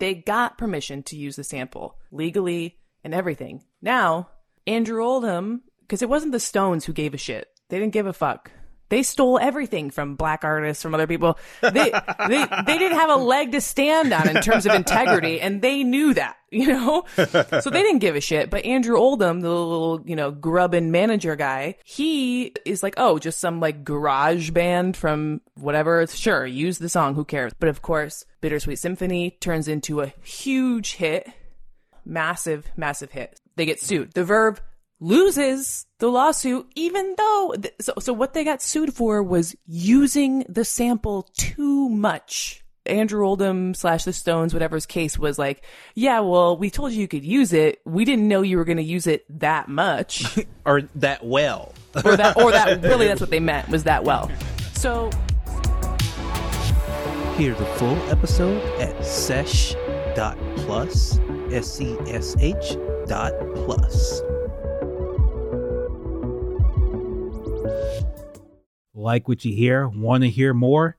They got permission to use the sample legally and everything. Now, Andrew Oldham, because it wasn't the Stones who gave a shit. They didn't give a fuck. They stole everything from black artists, from other people. They, they, they didn't have a leg to stand on in terms of integrity, and they knew that, you know? So they didn't give a shit. But Andrew Oldham, the little, you know, grubbin manager guy, he is like, oh, just some like garage band from whatever. Sure, use the song, who cares? But of course, Bittersweet Symphony turns into a huge hit. Massive, massive hit. They get sued. The Verve loses the lawsuit, even though, th- so, so what they got sued for was using the sample too much. Andrew Oldham slash the Stones, whatever's case was like, yeah, well, we told you you could use it. We didn't know you were going to use it that much. or that well. or that, or that, really, that's what they meant was that well. So, Hear the full episode at sesh.plus, S-E-S-H dot plus. Like what you hear? Want to hear more?